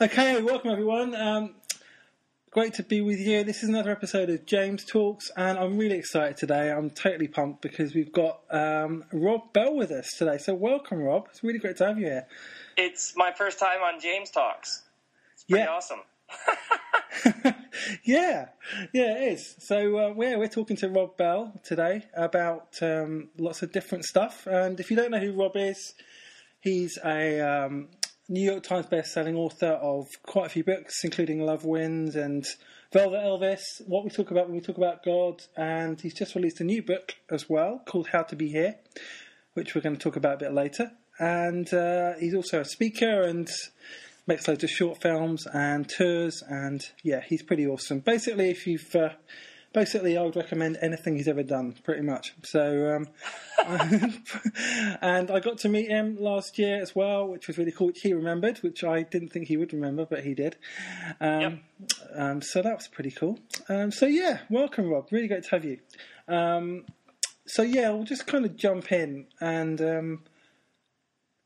Okay, welcome everyone. Um, great to be with you. This is another episode of James Talks, and I'm really excited today. I'm totally pumped because we've got um, Rob Bell with us today. So, welcome, Rob. It's really great to have you here. It's my first time on James Talks. It's pretty Yeah. awesome. yeah, yeah, it is. So, uh, yeah, we're talking to Rob Bell today about um, lots of different stuff. And if you don't know who Rob is, he's a um, New York Times best-selling author of quite a few books, including Love Wins and Velvet Elvis. What we talk about when we talk about God, and he's just released a new book as well called How to Be Here, which we're going to talk about a bit later. And uh, he's also a speaker and makes loads of short films and tours, and yeah, he's pretty awesome. Basically, if you've uh, basically, I would recommend anything he's ever done, pretty much. So, um, and I got to meet him last year as well, which was really cool. Which he remembered, which I didn't think he would remember, but he did. Um, Yep. um, so that was pretty cool. Um, so yeah, welcome, Rob. Really great to have you. Um, so yeah, we'll just kind of jump in and um,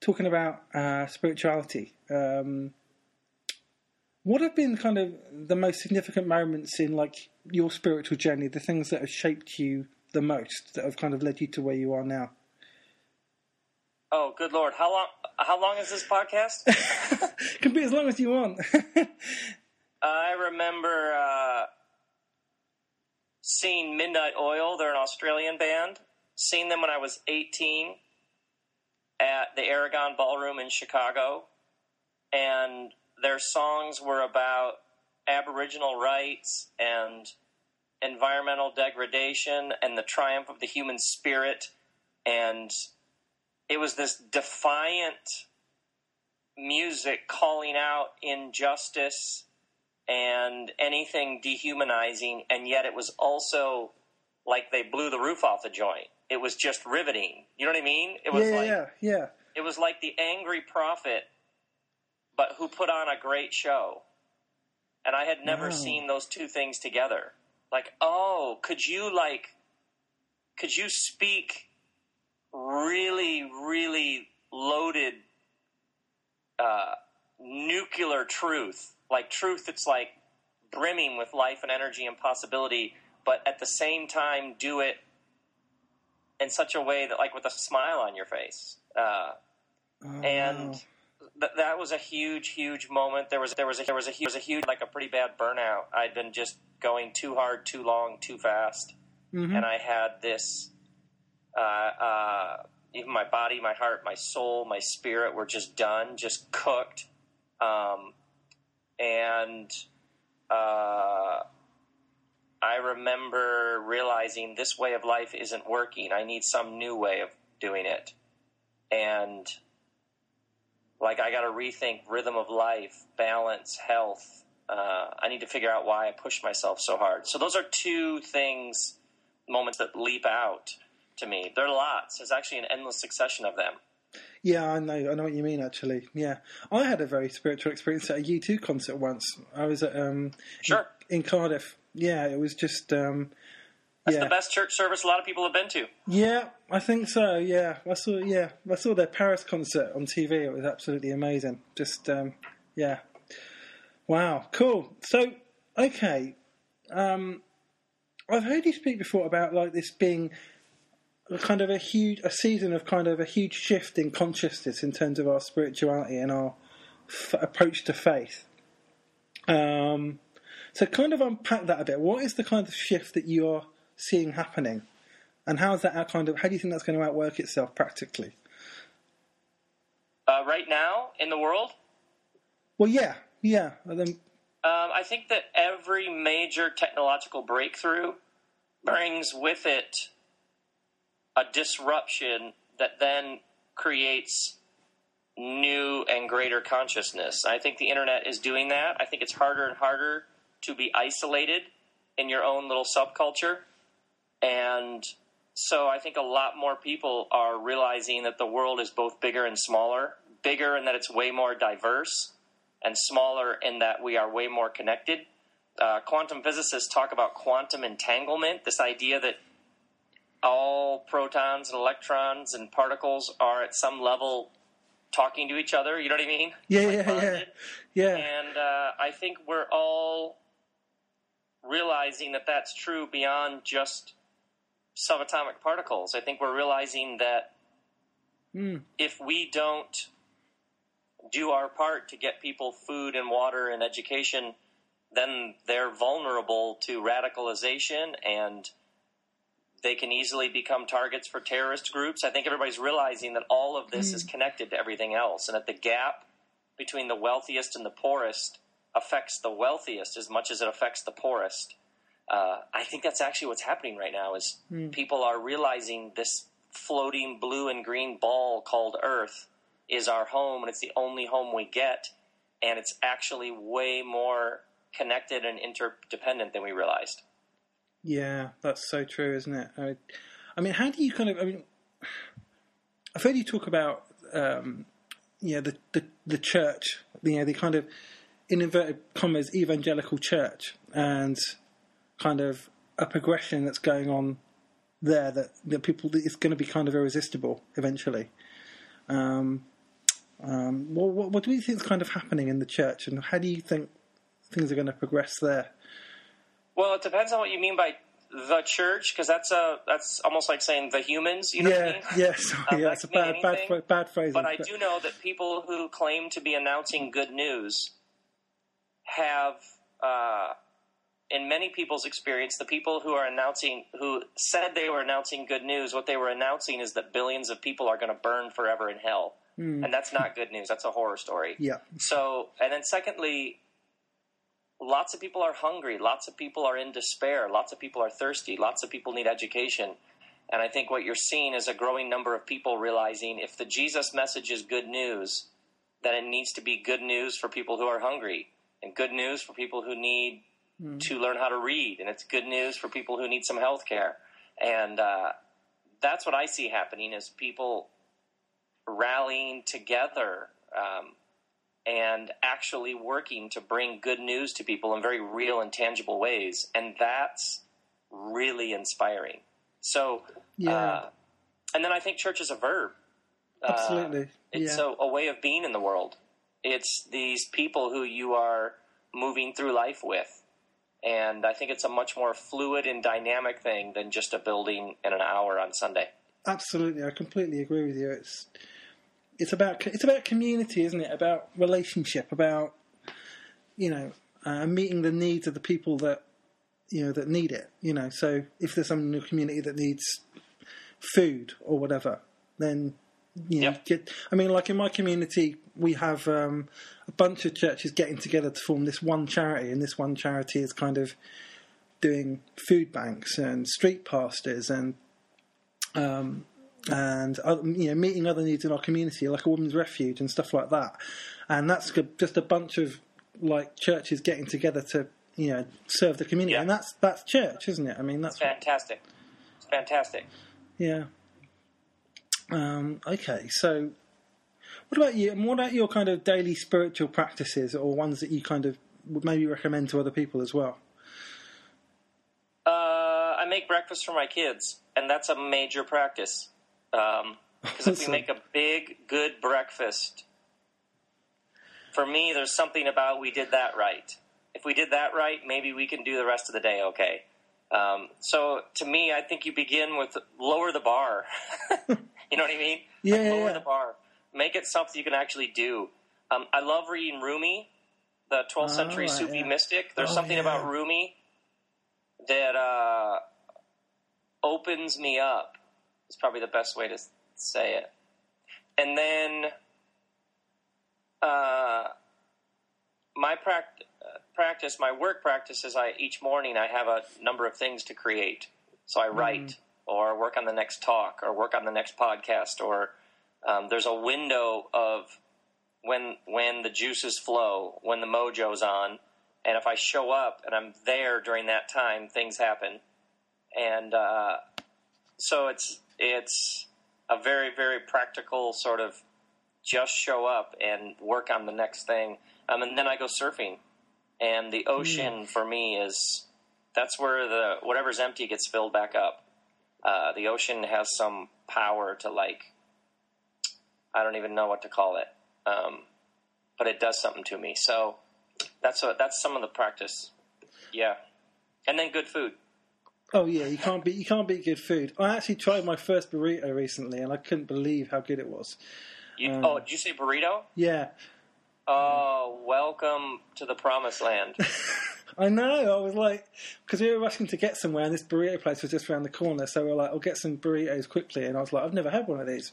talking about uh, spirituality. Um, what have been kind of the most significant moments in like your spiritual journey? The things that have shaped you the most, that have kind of led you to where you are now. Oh, good lord! How long? How long is this podcast? Can be as long as you want. I remember uh, seeing Midnight Oil. They're an Australian band. Seen them when I was 18 at the Aragon Ballroom in Chicago, and their songs were about Aboriginal rights and environmental degradation and the triumph of the human spirit, and it was this defiant music calling out injustice and anything dehumanizing, and yet it was also like they blew the roof off the joint. It was just riveting. You know what I mean? It was yeah, like yeah, yeah. it was like the angry prophet, but who put on a great show. And I had never Wow. seen those two things together. Like, oh, could you like, could you speak really, really loaded uh, nuclear truth, like truth that's like brimming with life and energy and possibility, but at the same time do it in such a way that, like, with a smile on your face. Uh, Oh, and. Th- that was a huge, huge moment. There was there was a there was a huge, was a huge like a pretty bad burnout. I'd been just going too hard, too long, too fast, Mhm. and I had this. Uh, uh, even my body, my heart, my soul, my spirit were just done, just cooked, um, and uh, I remember realizing this way of life isn't working. I need some new way of doing it, and like I got to rethink rhythm of life, balance, health. Uh, I need to figure out why I push myself so hard. So those are two things, moments that leap out to me. There are lots. There's actually an endless succession of them. Yeah, I know. I know what you mean. Actually, yeah, I had a very spiritual experience at a U two concert once. I was at um, Sure. in Cardiff. Yeah, it was just um, That's yeah, the best church service a lot of people have been to. yeah. I think so. Yeah, I saw. Yeah, I saw their Paris concert on TV. It was absolutely amazing. Just um, yeah, wow, cool. So okay, um, I've heard you speak before about like this being a kind of a huge a season of kind of a huge shift in consciousness in terms of our spirituality and our f- approach to faith. Um, so kind of unpack that a bit. What is the kind of shift that you are seeing happening, and how is that kind of? How do you think that's going to outwork itself practically? Uh, right now in the world, Well, yeah, yeah. then- Um, I think that every major technological breakthrough brings with it a disruption that then creates new and greater consciousness. I think the internet is doing that. I think it's harder and harder to be isolated in your own little subculture. And so I think a lot more people are realizing that the world is both bigger and smaller. Bigger in that it's way more diverse, and smaller in that we are way more connected. Uh, quantum physicists talk about quantum entanglement, this idea that all protons and electrons and particles are at some level talking to each other. You know what I mean? Yeah, Like yeah, yeah, yeah. And uh, I think we're all realizing that that's true beyond just subatomic particles. I think we're realizing that Mm. if we don't do our part to get people food and water and education, then they're vulnerable to radicalization and they can easily become targets for terrorist groups. I think everybody's realizing that all of this is connected to everything else and that the gap between the wealthiest and the poorest affects the wealthiest as much as it affects the poorest. Uh, I think that's actually what's happening right now is people are realizing this floating blue and green ball called Earth is our home and it's the only home we get and it's actually way more connected and interdependent than we realized. Yeah, that's so true, isn't it? I, I mean, how do you kind of? I mean, I've heard you talk about, um, you know, the, the the church, you know, the kind of in inverted commas evangelical church, and kind of a progression that's going on there that that people it's going to be kind of irresistible eventually. Um, um, what, what, what do you think is kind of happening in the church, and how do you think things are going to progress there? Well, it depends on what you mean by the church, because that's a that's almost like saying the humans. You know what I yeah, mean? yeah, sorry, Um, yeah, it's a bad, bad, anything, bad phrasing. But I do know that people who claim to be announcing good news have, uh, in many people's experience, the people who are announcing, who said they were announcing good news, what they were announcing is that billions of people are going to burn forever in hell. Hmm. And that's not good news. That's a horror story. Yeah, So, and then secondly, lots of people are hungry. Lots of people are in despair. Lots of people are thirsty. Lots of people need education. And I think what you're seeing is a growing number of people realizing if the Jesus message is good news, then it needs to be good news for people who are hungry and good news for people who need to learn how to read. And it's good news for people who need some health care. And uh, that's what I see happening is people rallying together um, and actually working to bring good news to people in very real and tangible ways. And that's really inspiring. So, Yeah. uh, and then I think church is a verb. Uh, absolutely. it's yeah, a, a way of being in the world. It's these people who you are moving through life with. And I think it's a much more fluid and dynamic thing than just a building in an hour on Sunday. absolutely. I completely agree with you. It's it's about it's about community, isn't it? About relationship, about you know uh, meeting the needs of the people that you know that need it. You know, so if there's someone in your community that needs food or whatever, then you know, Yep. get. I mean, like in my community, we have um, a bunch of churches getting together to form this one charity, and this one charity is kind of doing food banks and street pastors and um, and uh, you know meeting other needs in our community, like a women's refuge and stuff like that. And that's just a bunch of like churches getting together to you know serve the community, Yeah. and that's that's church, isn't it? I mean, that's Fantastic. It's fantastic. yeah. Um, okay, so what about you? and What about your kind of daily spiritual practices, or ones that you kind of would maybe recommend to other people as well? Uh, I make breakfast for my kids, and that's a major practice. Because if we make a big, good breakfast, for me, there's something about we did that right. If we did that right, maybe we can do the rest of the day okay. Um, so to me, I think you begin with lower the bar. you know what I mean? Yeah, Like, lower yeah. the bar. Make it something you can actually do. Um, I love reading Rumi, the 12th century Oh, Sufi yeah. mystic. There's Oh, something yeah. about Rumi that uh, opens me up. Is probably the best way to say it. And then uh, my prac- uh, practice, my work practice is I each morning I have a number of things to create. So I write or work on the next talk or work on the next podcast or um, there's a window of when when the juices flow, when the mojo's on, and if I show up and I'm there during that time, things happen. And uh, so it's it's a very very practical sort of just show up and work on the next thing, um, and then I go surfing. And the ocean for me is that's where the whatever's empty gets filled back up. Uh, the ocean has some power to like I don't even know what to call it, um, but it does something to me. So that's what that's some of the practice. Yeah, and then good food. Oh yeah, you can't beat you can't beat good food. I actually tried my first burrito recently, and I couldn't believe how good it was. You, Um, oh, did you say burrito? Yeah, Oh, welcome to the promised land. I know. I was like, because we were rushing to get somewhere, and this burrito place was just around the corner. So we were like, "I'll get some burritos quickly." And I was like, "I've never had one of these."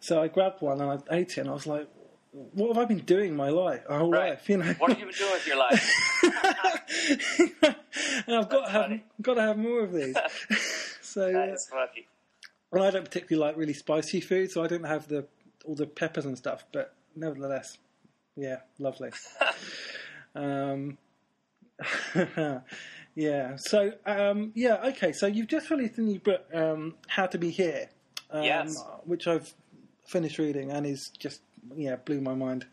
So I grabbed one and I ate it, and I was like, "What have I been doing my life, my whole Right. life?" You know. What have you been doing with your life? and I've got to have funny. got to have more of these. so uh, That's funny. well, I don't particularly like really spicy food, so I don't have the all the peppers and stuff. But nevertheless, yeah, lovely. um, yeah. So um, yeah, okay. So you've just released a new book, um, "How to Be Here," um, Yes. which I've finished reading and is just yeah blew my mind.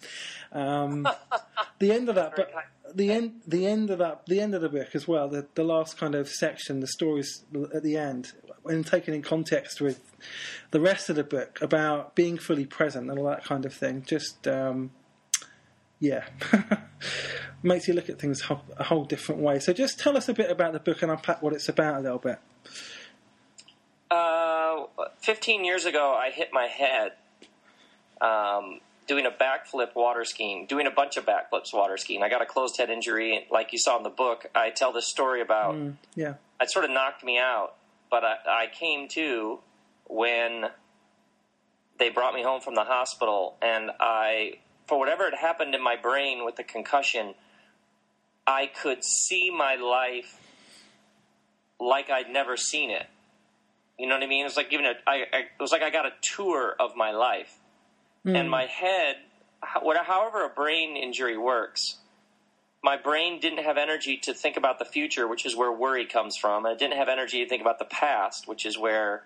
Um, the end of that, but the end, the end of that, the end of the book as well. The the last kind of section, the stories at the end, when taken in context with the rest of the book about being fully present and all that kind of thing, just um, yeah, makes you look at things a whole different way. So just tell us a bit about the book and unpack what it's about a little bit. Uh, 15 years ago, I hit my head um, doing a backflip water skiing, doing a bunch of backflips water skiing. I got a closed head injury, like you saw in the book. I tell this story about Yeah, it sort of knocked me out, but I, I came to when they brought me home from the hospital, and I, for whatever had happened in my brain with the concussion, I could see my life like I'd never seen it. You know what I mean? It was like giving a, I, I, it was like I got a tour of my life, hmm. and my head, how- however a brain injury works, my brain didn't have energy to think about the future, which is where worry comes from. And it didn't have energy to think about the past, which is where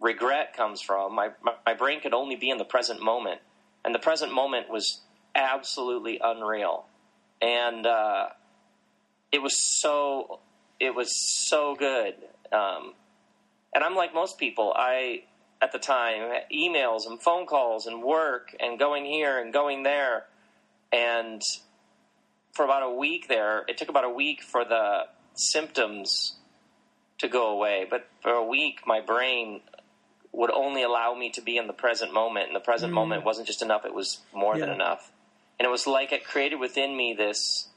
regret comes from. My, my, my brain could only be in the present moment. And the present moment was absolutely unreal. And uh, it was so, it was so good. Um, and I'm like most people. I, at the time, emails and phone calls and work and going here and going there. And for about a week there. It took about a week for the symptoms to go away, but for a week, my brain would only allow me to be in the present moment, and the present moment wasn't just enough; it was more than enough. And it was like it created within me this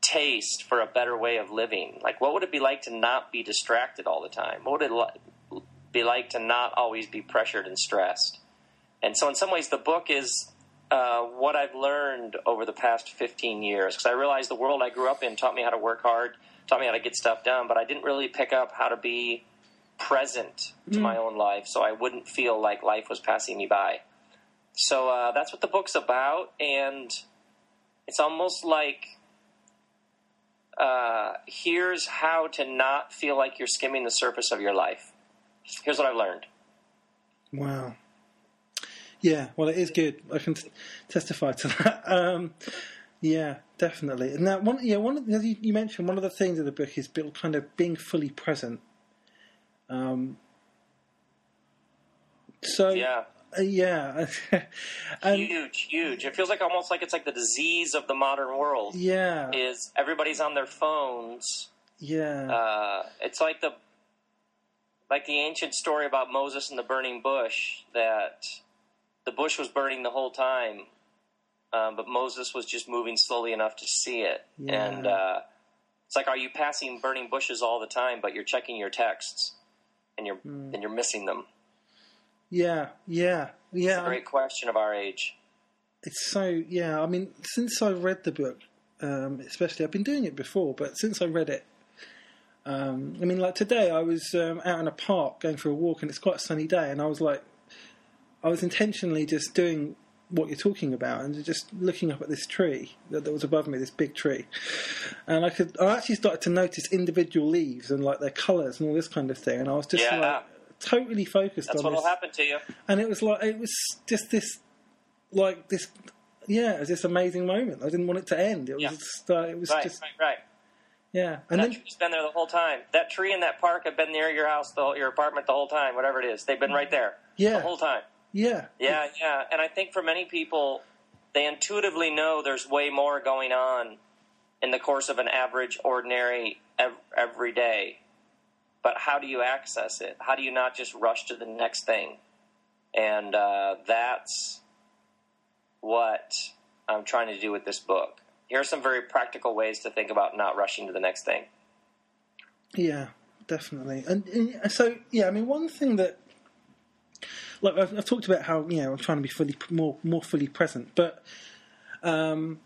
taste for a better way of living. Like, what would it be like to not be distracted all the time? What would it li- be like to not always be pressured and stressed? And so, in some ways, the book is uh, what I've learned over the past 15 years. Because I realized the world I grew up in taught me how to work hard, taught me how to get stuff done, but I didn't really pick up how to be present to my own life so I wouldn't feel like life was passing me by. So uh, that's what the book's about, and it's almost like uh, here's how to not feel like you're skimming the surface of your life. Here's what I've learned. Wow. Yeah, well, it is good. I can t- testify to that. Um, yeah, definitely. And that one, yeah, one of the, as you, you mentioned, one of the things of the book is built kind of being fully present. Um, so Yeah. uh, yeah, and huge, huge. It feels like almost like it's like the disease of the modern world yeah, is everybody's on their phones. yeah, Uh, it's like the like the ancient story about Moses and the burning bush that the bush was burning the whole time, um, but Moses was just moving slowly enough to see it. Yeah. And uh, it's like, are you passing burning bushes all the time, but you're checking your texts and you're Hmm. and you're missing them? yeah, yeah, yeah. It's a great question of our age. It's so yeah. I mean, since I read the book, um, especially I've been doing it before, but since I read it, um, I mean, like today I was um, out in a park going for a walk, and it's quite a sunny day, and I was like, I was intentionally just doing what you're talking about, and just looking up at this tree that, that was above me, this big tree, and I could, I actually started to notice individual leaves and like their colours and all this kind of thing, and I was just Yeah. like totally focused That's on what'll this happen to you. and it was like it was just this like this yeah it was this amazing moment i didn't want it to end it was Yeah. just uh, it was Right, just right, right. yeah and that then tree's been there the whole time. That tree in that park have been near your house, the your apartment the whole time, whatever it is. They've been right there Yeah. the whole time. Yeah. Yeah, yeah. And I think for many people, they intuitively know there's way more going on in the course of an average, ordinary, ev- every day. But how do you access it? How do you not just rush to the next thing? And uh, that's what I'm trying to do with this book. Here are some very practical ways to think about not rushing to the next thing. Yeah, definitely. And, and so, yeah, I mean, one thing that, like, I've, I've, talked about how you know I'm trying to be fully more more fully present, but um,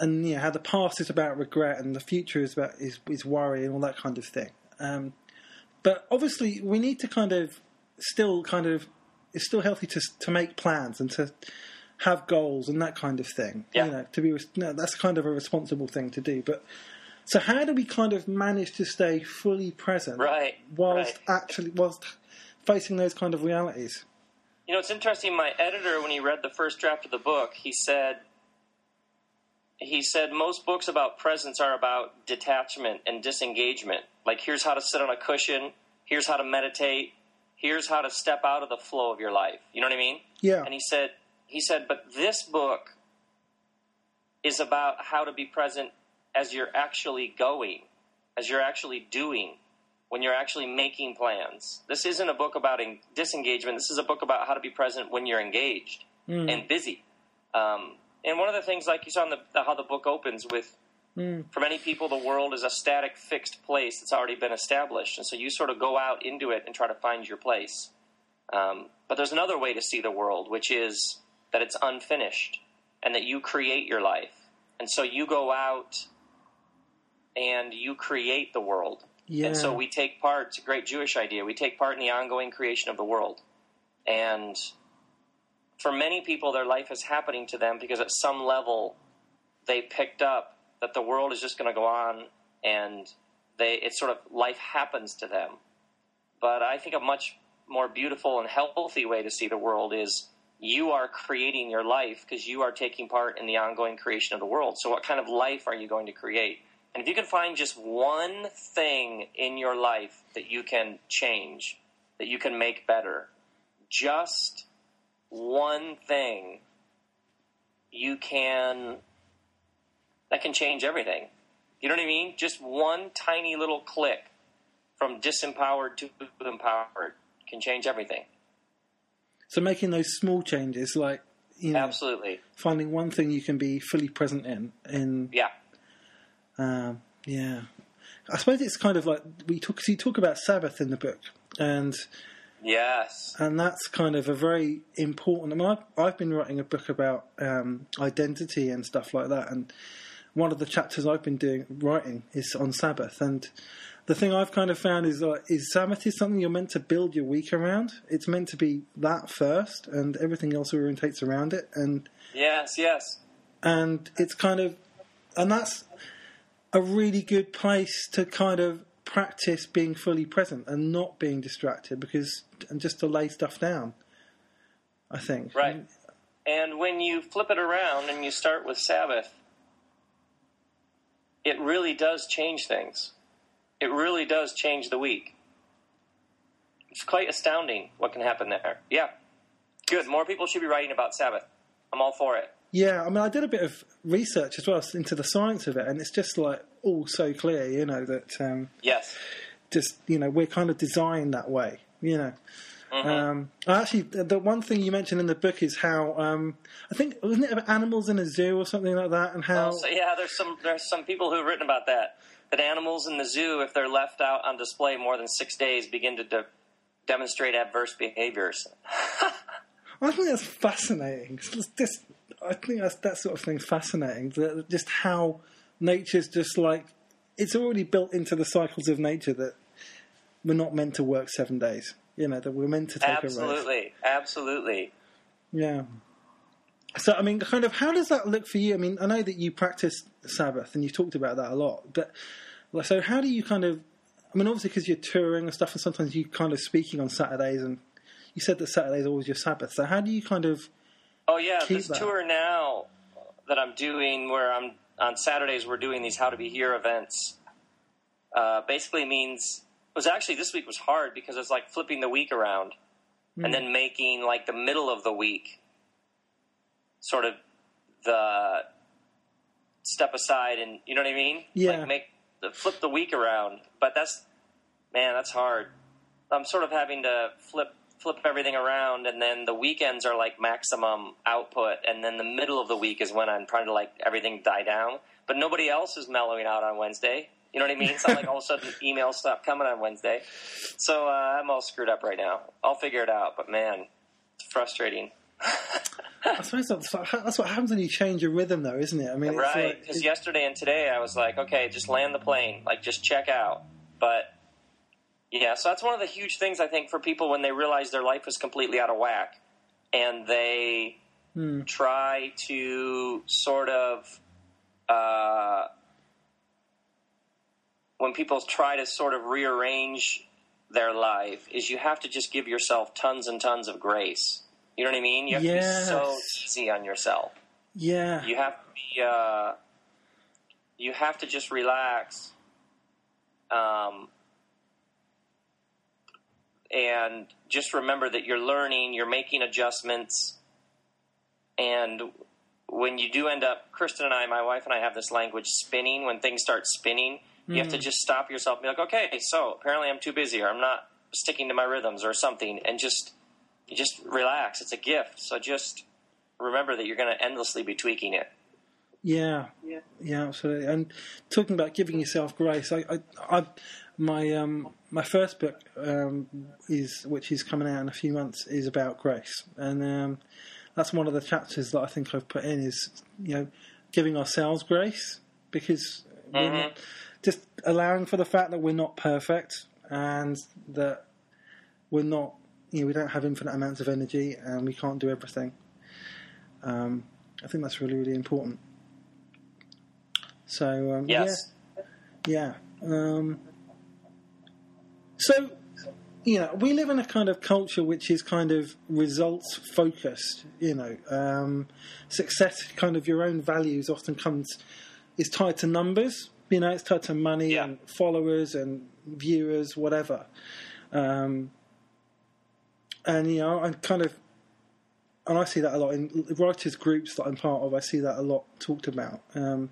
and yeah, how the past is about regret and the future is about is is worry and all that kind of thing. Um, but obviously, we need to kind of still kind of it's still healthy to to make plans and to have goals and that kind of thing. Yeah. You know, to be no, that's kind of a responsible thing to do, but. So how do we kind of manage to stay fully present, right? Whilst right. actually whilst facing those kind of realities? You know, it's interesting. My editor, when he read the first draft of the book, he said he said most books about presence are about detachment and disengagement. Like here's how to sit on a cushion, here's how to meditate, here's how to step out of the flow of your life. You know what I mean? Yeah. And he said he said, but this book is about how to be present as you're actually going, as you're actually doing, when you're actually making plans. This isn't a book about disengagement. This is a book about how to be present when you're engaged mm. and busy. Um, and one of the things, like you saw in the, the how the book opens with, mm. for many people, the world is a static, fixed place that's already been established, and so you sort of go out into it and try to find your place. Um, but there's another way to see the world, which is that it's unfinished and that you create your life, and so you go out and you create the world. Yeah. And so we take part. It's a great Jewish idea. We take part in the ongoing creation of the world, and for many people, their life is happening to them because at some level they picked up that the world is just going to go on and they it's sort of life happens to them. But I think a much more beautiful and healthy way to see the world is you are creating your life because you are taking part in the ongoing creation of the world. So what kind of life are you going to create? And if you can find just one thing in your life that you can change, that you can make better, just one thing you can that can change everything. You know what I mean? Just one tiny little click from disempowered to empowered can change everything. So making those small changes, like you know, absolutely finding one thing you can be fully present in, in yeah, um, yeah. I suppose it's kind of like we talk. So you talk about Sabbath in the book, and Yes. And that's kind of a very important. I mean, I've, I've been writing a book about um, identity and stuff like that, and one of the chapters I've been doing writing is on Sabbath. And the thing I've kind of found is like, is Sabbath is something you're meant to build your week around. It's meant to be that first, and everything else orientates around it. And yes, yes. And it's kind of, and that's a really good place to kind of practice being fully present and not being distracted because and just to lay stuff down. I think right. And when you flip it around and you start with Sabbath, it really does change things. It really does change the week. It's quite astounding what can happen there. Yeah. Good. More people should be writing about Sabbath. I'm all for it. Yeah, I mean, I did a bit of research as well into the science of it, and it's just like all so clear, you know, that um, yes, just you know, we're kind of designed that way, you know. Mm-hmm. Um, actually, the one thing you mentioned in the book is how um, I think wasn't it about animals in a zoo or something like that, and how oh, so, yeah, there's some there's some people who've written about that. That animals in the zoo, if they're left out on display more than six days, begin to de- demonstrate adverse behaviors. I think that's fascinating. It's just I think that's that sort of thing fascinating. Just how nature's just like it's already built into the cycles of nature that we're not meant to work seven days. You know that we're meant to take absolutely, a rest. Absolutely, absolutely. Yeah. So I mean, kind of, how does that look for you? I mean, I know that you practice Sabbath and you've talked about that a lot, but so how do you kind of? I mean, obviously because you're touring and stuff, and sometimes you kind of speaking on Saturdays, and you said that Saturdays always your Sabbath. So how do you kind of Oh yeah, this tour now that I'm doing, where I'm on Saturdays, we're doing these How to Be Here events. Uh, basically means it was actually this week was hard because it's like flipping the week around. and then making like the middle of the week sort of the step aside and you know what I mean? Yeah. Like make the flip the week around. But that's man, that's hard. I'm sort of having to flip flip everything around and then the weekends are like maximum output and then the middle of the week is when I'm trying to like everything die down. But nobody else is mellowing out on Wednesday. You know what I mean? It's not like all of a sudden emails stop coming on Wednesday. So uh, I'm all screwed up right now. I'll figure it out, but man, it's frustrating. I suppose that's, that's what happens when you change your rhythm, though, isn't it? I mean, it's right? like- Because yesterday and today, I was like, okay, just land the plane, like just check out. But yeah, so that's one of the huge things I think for people when they realize their life is completely out of whack, and they Hmm. try to sort of. Uh, when people try to sort of rearrange their life, is you have to just give yourself tons and tons of grace. You know what I mean? You have to be so easy on yourself yeah, you have to be uh, you have to just relax um, and just remember that you're learning you're making adjustments. And when you do end up kristen and i my wife and i have this language spinning. When things start spinning you have to mm. just stop yourself and be like okay so apparently i'm too busy or i'm not sticking to my rhythms or something and just just relax. It's a gift. So just remember that you're going to endlessly be tweaking it. Yeah, Yeah. yeah, absolutely. And talking about giving yourself grace, I, I, I my um, my first book um, is which is coming out in a few months is about grace, and um, that's one of the chapters that I think I've put in is you know giving ourselves grace because we're not, just allowing for the fact that we're not perfect and that we're not you know we don't have infinite amounts of energy and we can't do everything. Um, I think that's really really important. So um, yes yeah, yeah. Um, so you know, we live in a kind of culture which is kind of results focused. You know, um, success, kind of your own values, often comes is tied to numbers. You know, it's tied to money Yeah. and followers and viewers, whatever. Um, and you know, I'm kind of, and I see that a lot in writers groups that I'm part of. I see that a lot talked about. Um,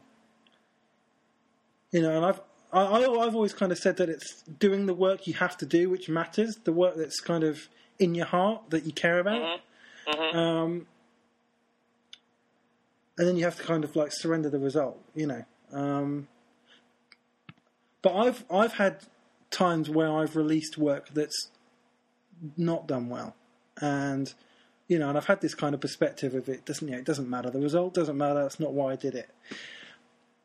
you know, and I've I, I- I've always kind of said that it's doing the work you have to do which matters, the work that's kind of in your heart that you care about. Um, and then you have to kind of like surrender the result, you know. Um, but I've I've had times where I've released work that's not done well, and you know, and I've had this kind of perspective of it doesn't you know, it doesn't matter the result doesn't matter that's not why I did it.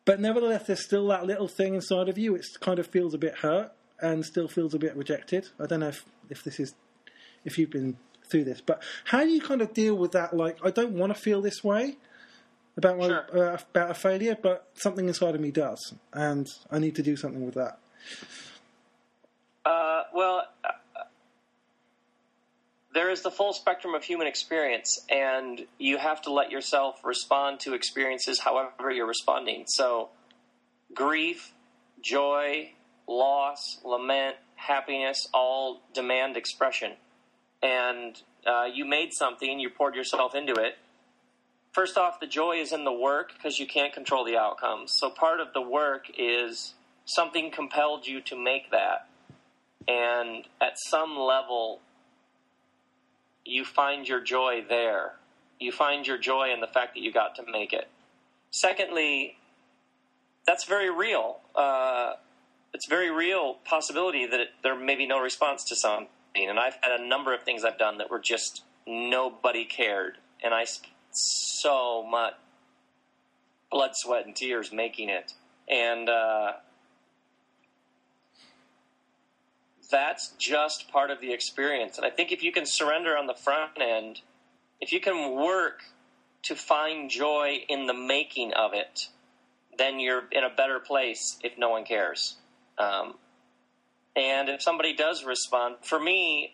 But nevertheless, there's still that little thing inside of you. It kind of feels a bit hurt and still feels a bit rejected. I don't know if, if this is if you've been through this, but how do you kind of deal with that? Like, I don't want to feel this way about my Sure. uh, about a failure, but something inside of me does, and I need to do something with that. Uh, well, there is the full spectrum of human experience, and you have to let yourself respond to experiences however you're responding. So, grief, joy, loss, lament, happiness all demand expression. And uh, you made something, you poured yourself into it. First off, the joy is in the work because you can't control the outcomes. So, part of the work is something compelled you to make that and at some level you find your joy there. You find your joy in the fact that you got to make it. Secondly that's very real. Uh, it's very real possibility that it, there may be no response to something. And i've had a number of things i've done that were just nobody cared. And i spent so much blood sweat and tears making it. And uh, that's just part of the experience. And I think if you can surrender on the front end, if you can work to find joy in the making of it, then you're in a better place if no one cares. Um, and if somebody does respond, for me,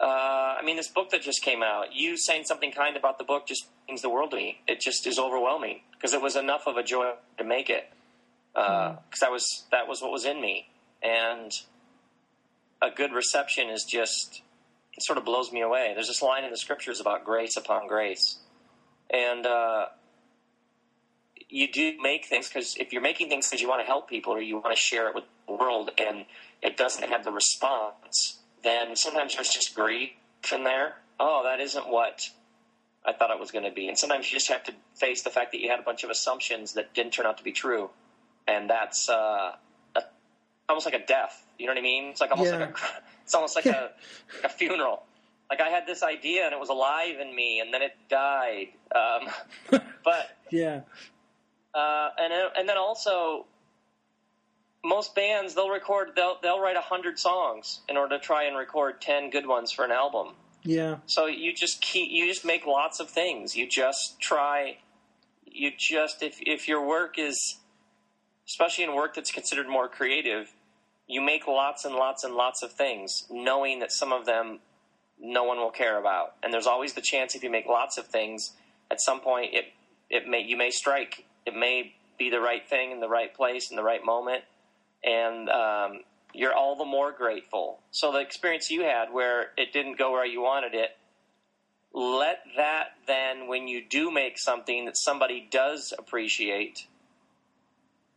uh, I mean, this book that just came out, you saying something kind about the book just means the world to me. It just is overwhelming because it was enough of a joy to make it. Because that was that was what was in me, and a good reception is just it sort of blows me away. There's this line in the scriptures about grace upon grace, and uh, you do make things because if you're making things because you want to help people or you want to share it with the world, and it doesn't have the response, then sometimes there's just grief in there. Oh, that isn't what I thought it was going to be. And sometimes you just have to face the fact that you had a bunch of assumptions that didn't turn out to be true, and that's uh, almost like a death. You know what I mean? It's like almost Yeah. like a it's almost like a, a funeral. Like I had this idea and it was alive in me, and then it died. Um, but Yeah. uh, and and then also most bands they'll record they'll they'll write a hundred songs in order to try and record ten good ones for an album. Yeah. So you just keep you just make lots of things. You just try. You just if if your work is, especially in work that's considered more creative, you make lots and lots and lots of things, knowing that some of them no one will care about. And there's always the chance if you make lots of things, at some point it it may you may strike. It may be the right thing in the right place in the right moment, and um, you're all the more grateful. So the experience you had where it didn't go where you wanted it, let that then when you do make something that somebody does appreciate,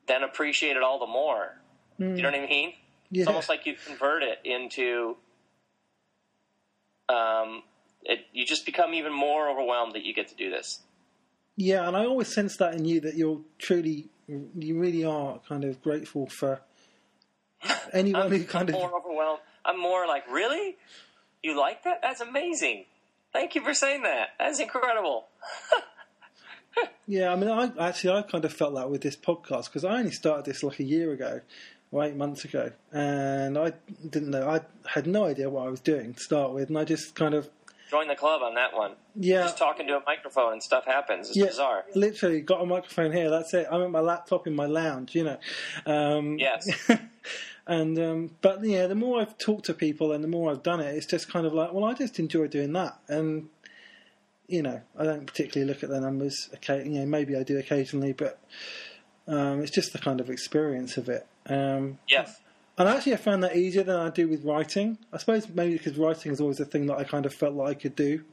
then appreciate it all the more. Mm. You know what I mean? Yeah. It's almost like you convert it into um, it, you just become even more overwhelmed that you get to do this. Yeah, and I always sense that in you that you're truly, you really are kind of grateful for anyone who kind I'm of. more overwhelmed. I'm more like, really? You like that? That's amazing. Thank you for saying that. That's incredible. Yeah, I mean, I actually I kind of felt that with this podcast because I only started this like a year ago or eight months ago, and I didn't know. I had no idea what I was doing to start with, and I just kind of joined the club on that one. yeah. Just talking to a microphone and stuff happens. It's yeah, bizarre. literally got a microphone here. That's it. I'm at my laptop in my lounge, you know. Um, Yes. and um, but yeah, the more I've talked to people and the more I've done it, it's just kind of like, well, I just enjoy doing that, and you know, I don't particularly look at the numbers. Okay, you know, maybe I do occasionally, but um, it's just the kind of experience of it. Um, Yes. and actually, I found that easier than I do with writing. I suppose maybe because writing is always a thing that I kind of felt like I could do.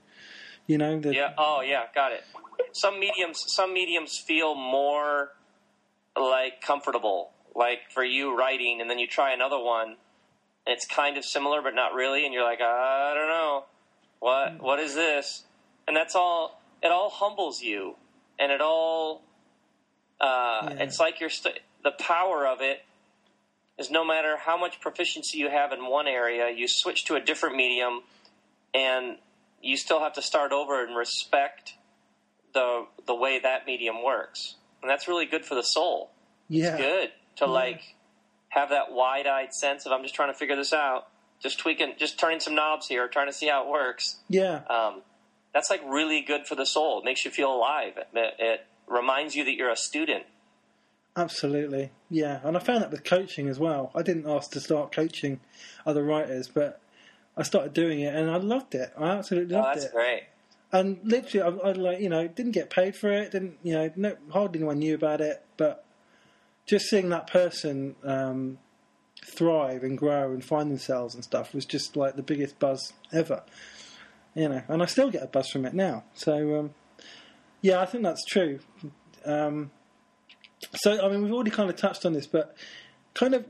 You know, the, Yeah. Oh, yeah. Got it. Some mediums, some mediums feel more like comfortable. Like for you writing, and then you try another one, and it's kind of similar but not really, and you're like, I don't know, what what is this? And that's all. It all humbles you, and it all. Uh, Yeah. It's like you're st- the power of it is no matter how much proficiency you have in one area, you switch to a different medium, and you still have to start over and respect the the way that medium works, and that's really good for the soul. yeah, Good to like have that wide eyed sense of I'm just trying to figure this out, just tweaking, just turning some knobs here, trying to see how it works. yeah. Um, that's like really good for the soul. It makes you feel alive. It, it reminds you that you're a student. Absolutely, yeah. And I found that with coaching as well. I didn't ask to start coaching other writers, but I started doing it, and I loved it. I absolutely Oh, loved that's it. great. And literally, I, I like you know didn't get paid for it. Didn't you know? No, hardly anyone knew about it. But just seeing that person um, thrive and grow and find themselves and stuff was just like the biggest buzz ever. You know, and I still get a buzz from it now. So um, yeah, I think that's true. Um, so I mean, we've already kind of touched on this, but kind of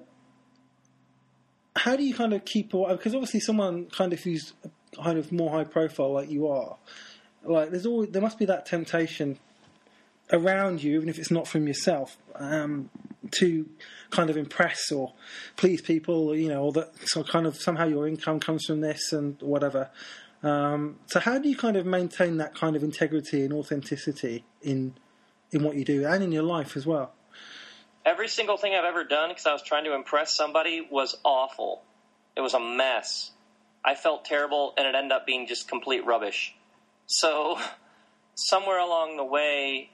how do you kind of keep because obviously someone kind of who's kind of more high profile like you are like there's always there must be that temptation around you even if it's not from yourself um, to kind of impress or please people you know or that so kind of somehow your income comes from this and whatever. Um, so how do you kind of maintain that kind of integrity and authenticity in in what you do and in your life as well Every single thing I've ever done because I was trying to impress somebody was awful. It was a mess. I felt terrible, and it ended up being just complete rubbish. So, somewhere along the way,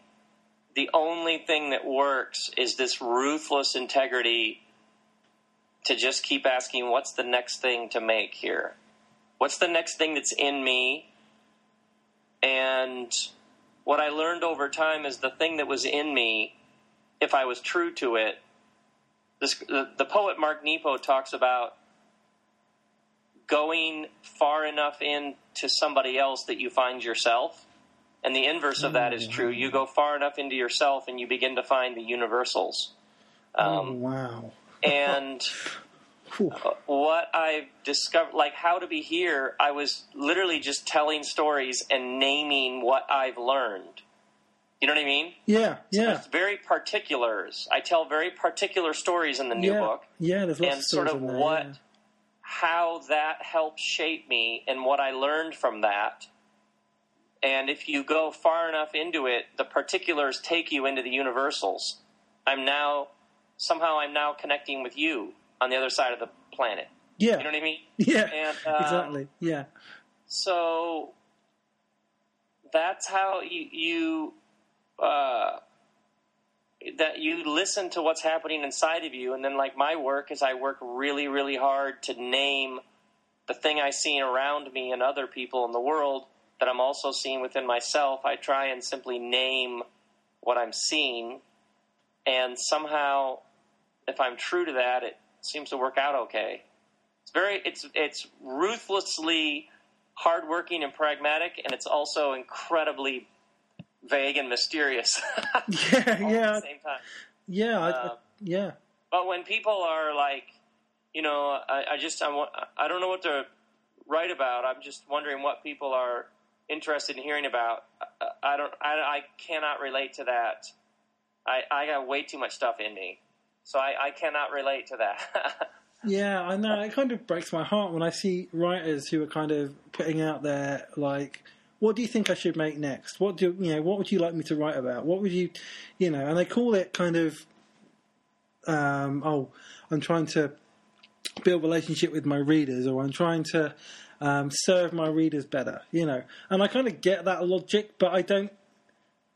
the only thing that works is this ruthless integrity to just keep asking, what's the next thing to make here? What's the next thing that's in me? And what I learned over time is the thing that was in me if I was true to it, this, the, the poet Mark Nepo talks about going far enough into somebody else that you find yourself. And the inverse of that is true. You go far enough into yourself and you begin to find the universals. oh Um, wow. and. Uh, what I've discovered, like how to be here, I was literally just telling stories and naming what I've learned. You know what I mean? Yeah, yeah, It's very particulars. I tell very particular stories in the new yeah. book Yeah, there's lots and of sort of there, what yeah. how that helped shape me and what I learned from that. And if you go far enough into it, the particulars take you into the universals. I'm now somehow I'm now connecting with you on the other side of the planet. Yeah, You know what I mean? yeah, And, uh, exactly. Yeah, So that's how you, you uh, that you listen to what's happening inside of you, and then like my work is I work really, really hard to name the thing I see around me and other people in the world that I'm also seeing within myself. I try and simply name what I'm seeing, and somehow, if I'm true to that, it seems to work out okay. It's very, it's it's ruthlessly hardworking and pragmatic, and it's also incredibly vague and mysterious yeah, yeah, at the same time. yeah, I, I, Uh, yeah. But when people are like, you know, I, I just I, wa- I don't know what to write about. I'm just wondering what people are interested in hearing about. I, I don't. I, I cannot relate to that. I I got way too much stuff in me, so I, I cannot relate to that. Yeah, I know. It kind of breaks my heart when I see writers who are kind of putting out there like, "What do you think I should make next? What do you know? What would you like me to write about? What would you, you know?" And they call it kind of, um, "Oh, I'm trying to build relationship with my readers, or I'm trying to um, serve my readers better," you know. And I kind of get that logic, but I don't.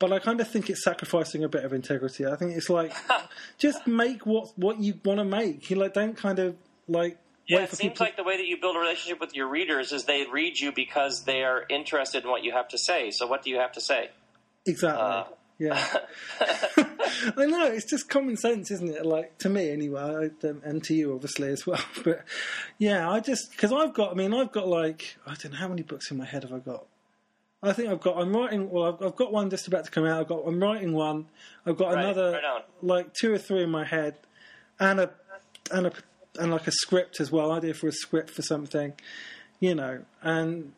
But I kind of think it's sacrificing a bit of integrity. I think it's like just make what what you want to make. You like don't kind of like yeah, it seems people. like the way that you build a relationship with your readers is they read you because they are interested in what you have to say. So what do you have to say? exactly. uh, yeah, I know. It's just common sense, isn't it? Like to me, anyway, um, and to you, obviously, as well. But yeah, I just because I've got. I mean, I've got like I don't know how many books in my head have I got. I think I've got. I'm writing. Well, I've, I've got one just about to come out. I've got. I'm writing one. I've got Right, another, right like two or three in my head, and a and a and like a script as well. Idea for a script for something, you know. And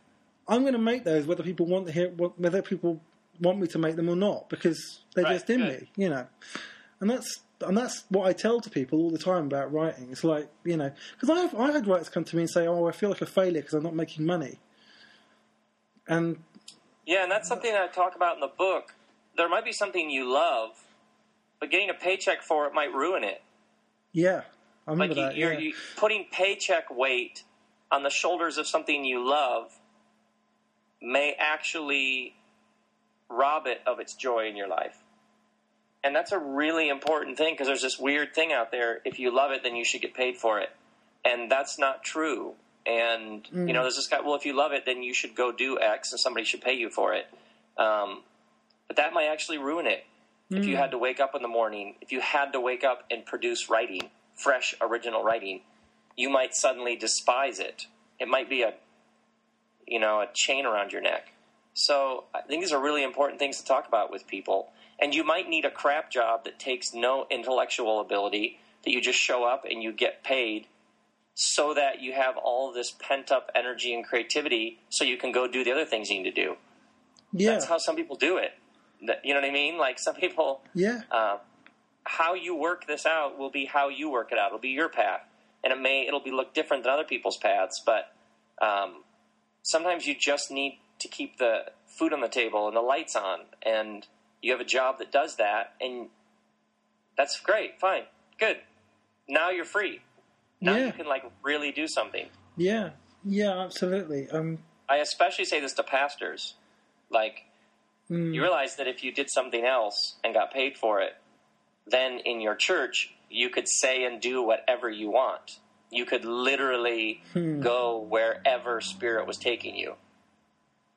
I'm going to make those whether people want to hear, whether people want me to make them or not, because they're Right, just in good. me, you know. And that's and that's what I tell to people all the time about writing. It's like you know, because I've I had writers come to me and say, "Oh, I feel like a failure because I'm not making money," and Yeah, and that's something I talk about in the book. There might be something you love, but getting a paycheck for it might ruin it. yeah, I remember Like you, that. you're yeah. you, putting paycheck weight on the shoulders of something you love may actually rob it of its joy in your life. And that's a really important thing because there's this weird thing out there. If you love it, then you should get paid for it. And that's not true. And, you know, there's this guy, well, if you love it, then you should go do X and somebody should pay you for it. Um, but that might actually ruin it. If you had to wake up in the morning, if you had to wake up and produce writing, fresh, original writing, you might suddenly despise it. It might be a, you know, a chain around your neck. So I think these are really important things to talk about with people. And you might need a crap job that takes no intellectual ability, that you just show up and you get paid so that you have all this pent up energy and creativity so you can go do the other things you need to do. yeah, That's how some people do it. You know what I mean? Like some people, yeah, uh, how you work this out will be how you work it out. It'll be your path, and it may it'll be look different than other people's paths. But um, sometimes you just need to keep the food on the table and the lights on, and you have a job that does that, and that's great, fine, good. Now you're free. Now Yeah. you can like really do something. yeah, yeah, absolutely. Um, I especially say this to pastors, like mm, you realize that if you did something else and got paid for it, then in your church you could say and do whatever you want. You could literally Hmm. go wherever spirit was taking you.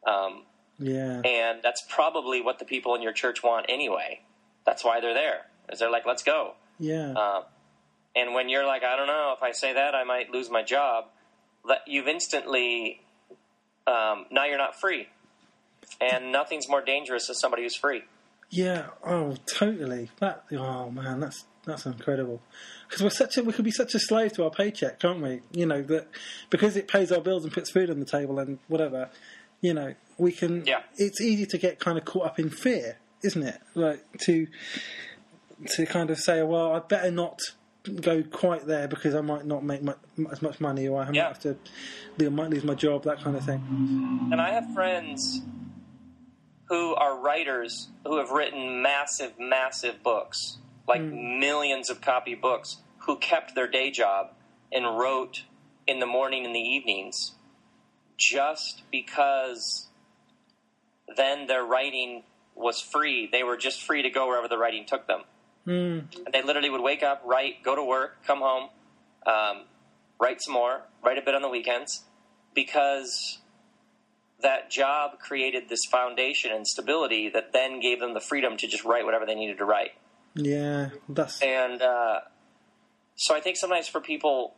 Um, yeah, and that's probably what the people in your church want anyway. That's why they're there. Is they're like, let's go. yeah, Um, and when you're like, I don't know, if I say that, I might lose my job. that you've instantly um, now you're not free, and nothing's more dangerous than somebody who's free. Yeah. Oh, totally. That. Oh man, that's that's incredible. Because we're such a we could be such a slave to our paycheck, can't we? You know that because it pays our bills and puts food on the table and whatever. You know we can. Yeah. It's easy to get kind of caught up in fear, isn't it? Like to to kind of say, well, I better not go quite there because I might not make mu as much money, or I might Yeah. have to, I might lose my job, that kind of thing. And I have friends who are writers who have written massive, massive books, like hmm. millions of copy books, who kept their day job and wrote in the morning and the evenings just because then their writing was free. They were just free to go wherever the writing took them. Mm. And they literally would wake up, write, go to work, come home, um, write some more, write a bit on the weekends, because that job created this foundation and stability that then gave them the freedom to just write whatever they needed to write. Yeah, that's And uh, so I think sometimes for people,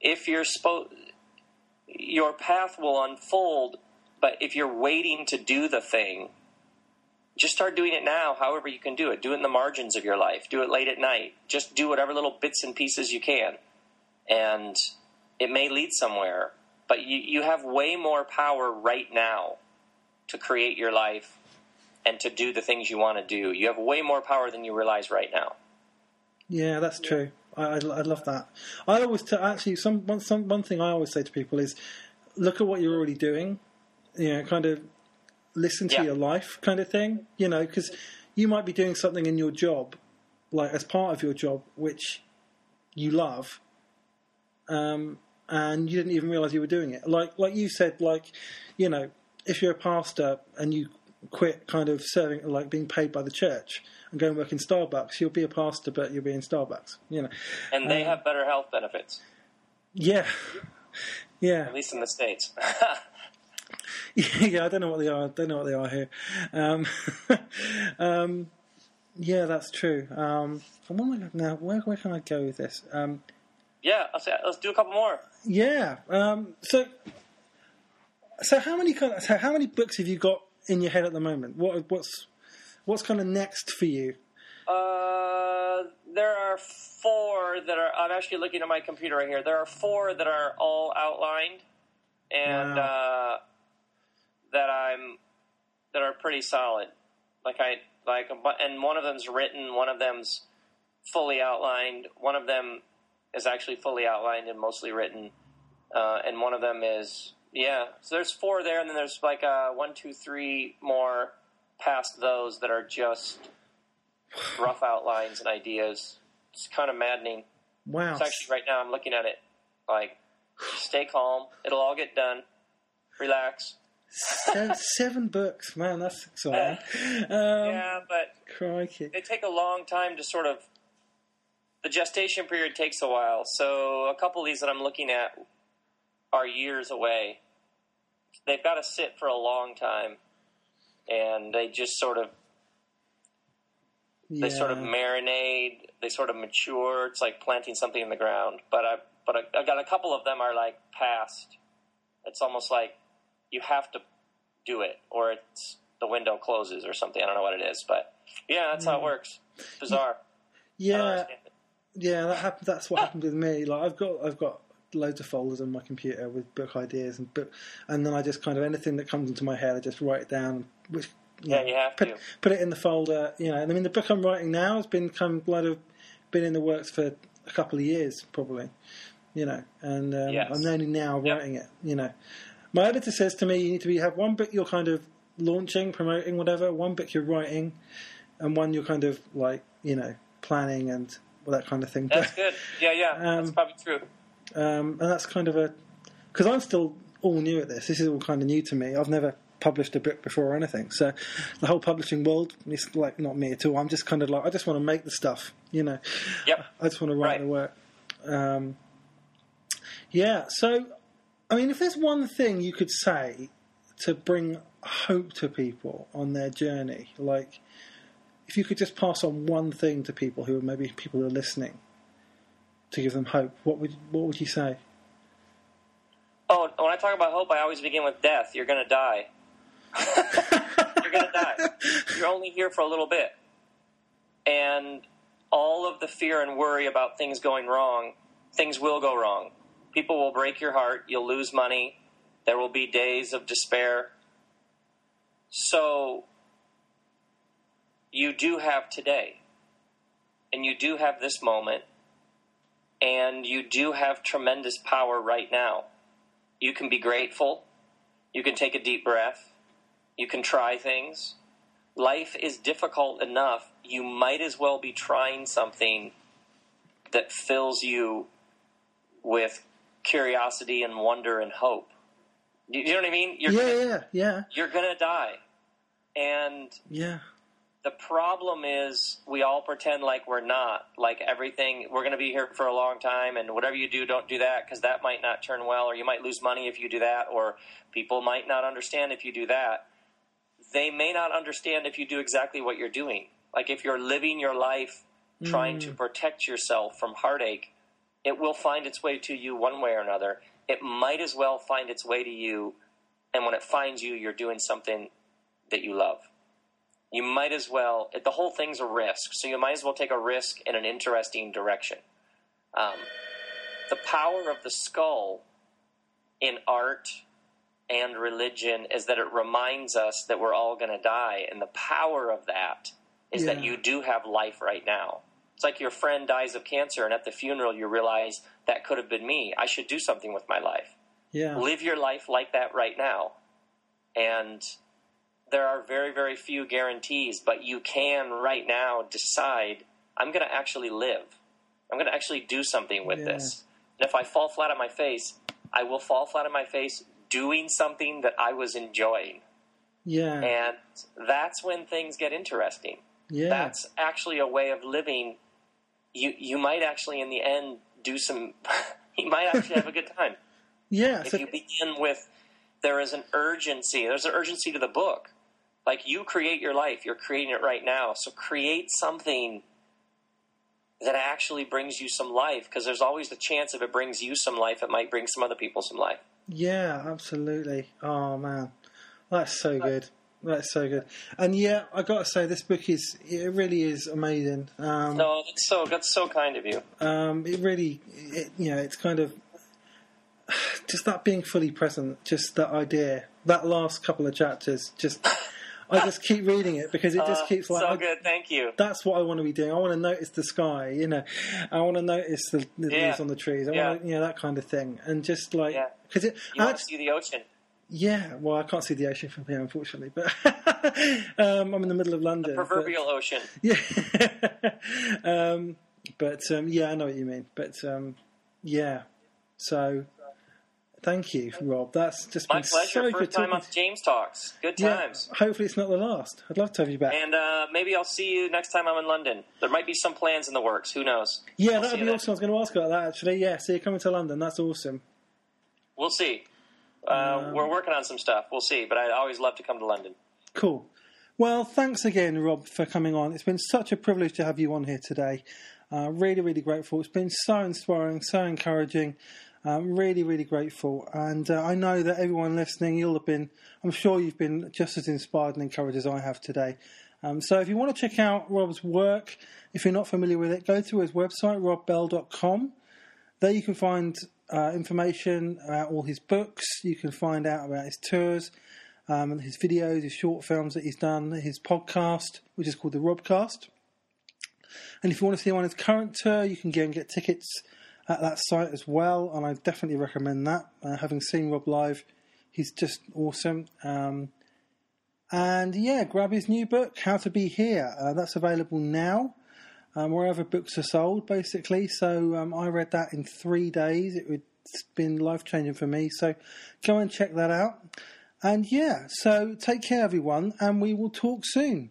if you're supposed, your path will unfold, but if you're waiting to do the thing, just start doing it now, however you can do it. Do it in the margins of your life. Do it late at night. Just do whatever little bits and pieces you can. And it may lead somewhere, but you, you have way more power right now to create your life and to do the things you want to do. You have way more power than you realize right now. Yeah, that's true. I, I, I love that. I always t- actually some one, some one thing I always say to people is look at what you're already doing. You know, kind of listen to Yeah. your life, kind of thing. You know, because you might be doing something in your job, like as part of your job, which you love, um, and you didn't even realize you were doing it. Like like you said, like you know, if you're a pastor and you quit kind of serving, like being paid by the church and go and work in Starbucks, you'll be a pastor, but you'll be in Starbucks. You know, And they Um, have better health benefits, yeah, yeah, at least in the States. yeah. I don't know what they are. I don't know what they are here. Um, um, yeah, that's true. Um, and what am I now? Where where can I go with this? Um, yeah, let's, let's do a couple more. Yeah. Um, so, so how many kind of, so how many books have you got in your head at the moment? What what's what's kind of next for you? Uh, there are four that are. I'm actually looking at my computer right here. There are four that are all outlined, and uh, that I'm that are pretty solid. Like I like, and one of them's written. One of them's fully outlined. One of them is actually fully outlined and mostly written. Uh, and one of them is yeah. So there's four there, and then there's like uh, one, two, three more past those that are just rough outlines and ideas. It's kind of maddening. Wow. It's actually right now I'm looking at it like stay calm. It'll all get done. Relax. Seven, seven books, man. That's exciting. Um, yeah, but Crikey. they take a long time to sort of. The gestation period takes a while, so a couple of these that I'm looking at are years away. They've got to sit for a long time, and they just sort of Yeah. they sort of marinate, they sort of mature. It's like planting something in the ground. But I, but I, I've got a couple of them are like past. It's almost like you have to do it, or it's the window closes or something. I don't know what it is, but yeah, that's how it works. It's bizarre. Yeah, yeah. That happened. That's what happened with me. Like I've got, I've got loads of folders on my computer with book ideas and book, and then I just kind of anything that comes into my head, I just write it down. Which Yeah, you have put, to. put it in the folder. You know, I mean, the book I'm writing now has been blood of been in the works for a couple of years, probably. You know, and um, Yes. I'm only now Yep. writing it. You know, my editor says to me, you need to be have one book you're kind of launching, promoting, whatever. One book you're writing, and one you're kind of like you know planning and all that kind of thing. That's good. Yeah, yeah, that's Um, probably true. Um, and that's kind of a because I'm still all new at this. This is all kind of new to me. I've never published a book before or anything, so the whole publishing world is like not me at all. I'm just kind of like I just want to make the stuff, you know. Yep. I just want to write Right. the work. Um, yeah. So, I mean, if there's one thing you could say to bring hope to people on their journey, like if you could just pass on one thing to people who are maybe people who are listening to give them hope, what would what would you say? Oh, when I talk about hope, I always begin with death. You're going to die. You're going to die. You're only here for a little bit. And all of the fear and worry about things going wrong, things will go wrong. People will break your heart. You'll lose money. There will be days of despair. So, you do have today. And you do have this moment. And you do have tremendous power right now. You can be grateful. You can take a deep breath. You can try things. Life is difficult enough. You might as well be trying something that fills you with curiosity and wonder and hope. You, you know what I mean? You're yeah, gonna, yeah, yeah. You're gonna die, and yeah. The problem is we all pretend like we're not. Like everything, we're going to be here for a long time, and whatever you do, don't do that because that might not turn well, or you might lose money if you do that, or people might not understand if you do that. They may not understand if you do exactly what you're doing. Like if you're living your life trying mm. to protect yourself from heartache, it will find its way to you one way or another. It might as well find its way to you, and when it finds you, you're doing something that you love. You might as well, the whole thing's a risk, so you might as well take a risk in an interesting direction. Um, the power of the skull in art and religion is that it reminds us that we're all going to die, and the power of that is yeah. that you do have life right now. It's like your friend dies of cancer, and at the funeral, you realize that could have been me. I should do something with my life. Yeah. Live your life like that right now. And there are very, very few guarantees, but you can right now decide I'm going to actually live. I'm going to actually do something with yeah. this. And if I fall flat on my face, I will fall flat on my face doing something that I was enjoying. Yeah. And that's when things get interesting. Yeah. That's actually a way of living. You you might actually in the end do some you might actually have a good time. Yeah. If so, you begin with there is an urgency. There's an urgency to the book. Like you create your life, you're creating it right now. So create something that actually brings you some life because there's always the chance if it brings you some life, it might bring some other people some life. Yeah, absolutely. Oh man, that's so good. That's so good. And yeah, I got to say, this book is it really is amazing. Um, no, that's so that's so kind of you. Um, it really, it, you know, it's kind of just that being fully present, just that idea. That last couple of chapters, just I just keep reading it because it just uh, keeps like so good. Thank you. That's what I want to be doing. I want to notice the sky. You know, I want to notice the, the yeah. leaves on the trees. I yeah. want to, you know, that kind of thing, and just like because yeah. it. You I want to see the ocean. Yeah, well, I can't see the ocean from here, unfortunately, but um, I'm in the middle of London. The proverbial but, ocean. Yeah, um, but um, yeah, I know what you mean. But um, yeah, so Thank you, Rob. That's just my been pleasure. So First good time on James Talks. Good times. Yeah, hopefully, it's not the last. I'd love to have you back. And uh, maybe I'll see you next time I'm in London. There might be some plans in the works. Who knows? Yeah, that would be awesome. I was going to ask about that actually. Yeah, so you're coming to London. That's awesome. We'll see. Uh, um, we're working on some stuff. We'll see. But I'd always love to come to London. Cool. Well, thanks again, Rob, for coming on. It's been such a privilege to have you on here today. Uh, really, really grateful. It's been so inspiring, so encouraging. I'm really, really grateful. And uh, I know that everyone listening, you'll have been, I'm sure you've been just as inspired and encouraged as I have today. Um, so if you want to check out Rob's work, if you're not familiar with it, go to his website, robbell.com. There you can find uh, information about all his books. You can find out about his tours, um, his videos, his short films that he's done, his podcast, which is called the Robcast. And if you want to see him on his current tour, you can go and get tickets at that site as well, and I definitely recommend that. Uh, having seen Rob live, he's just awesome. Um, and yeah, grab his new book, How to Be Here. Uh, that's available now um, wherever books are sold, basically. So um, I read that in three days. It would, it's been life changing for me. So go and check that out. And yeah, so take care, everyone, and we will talk soon.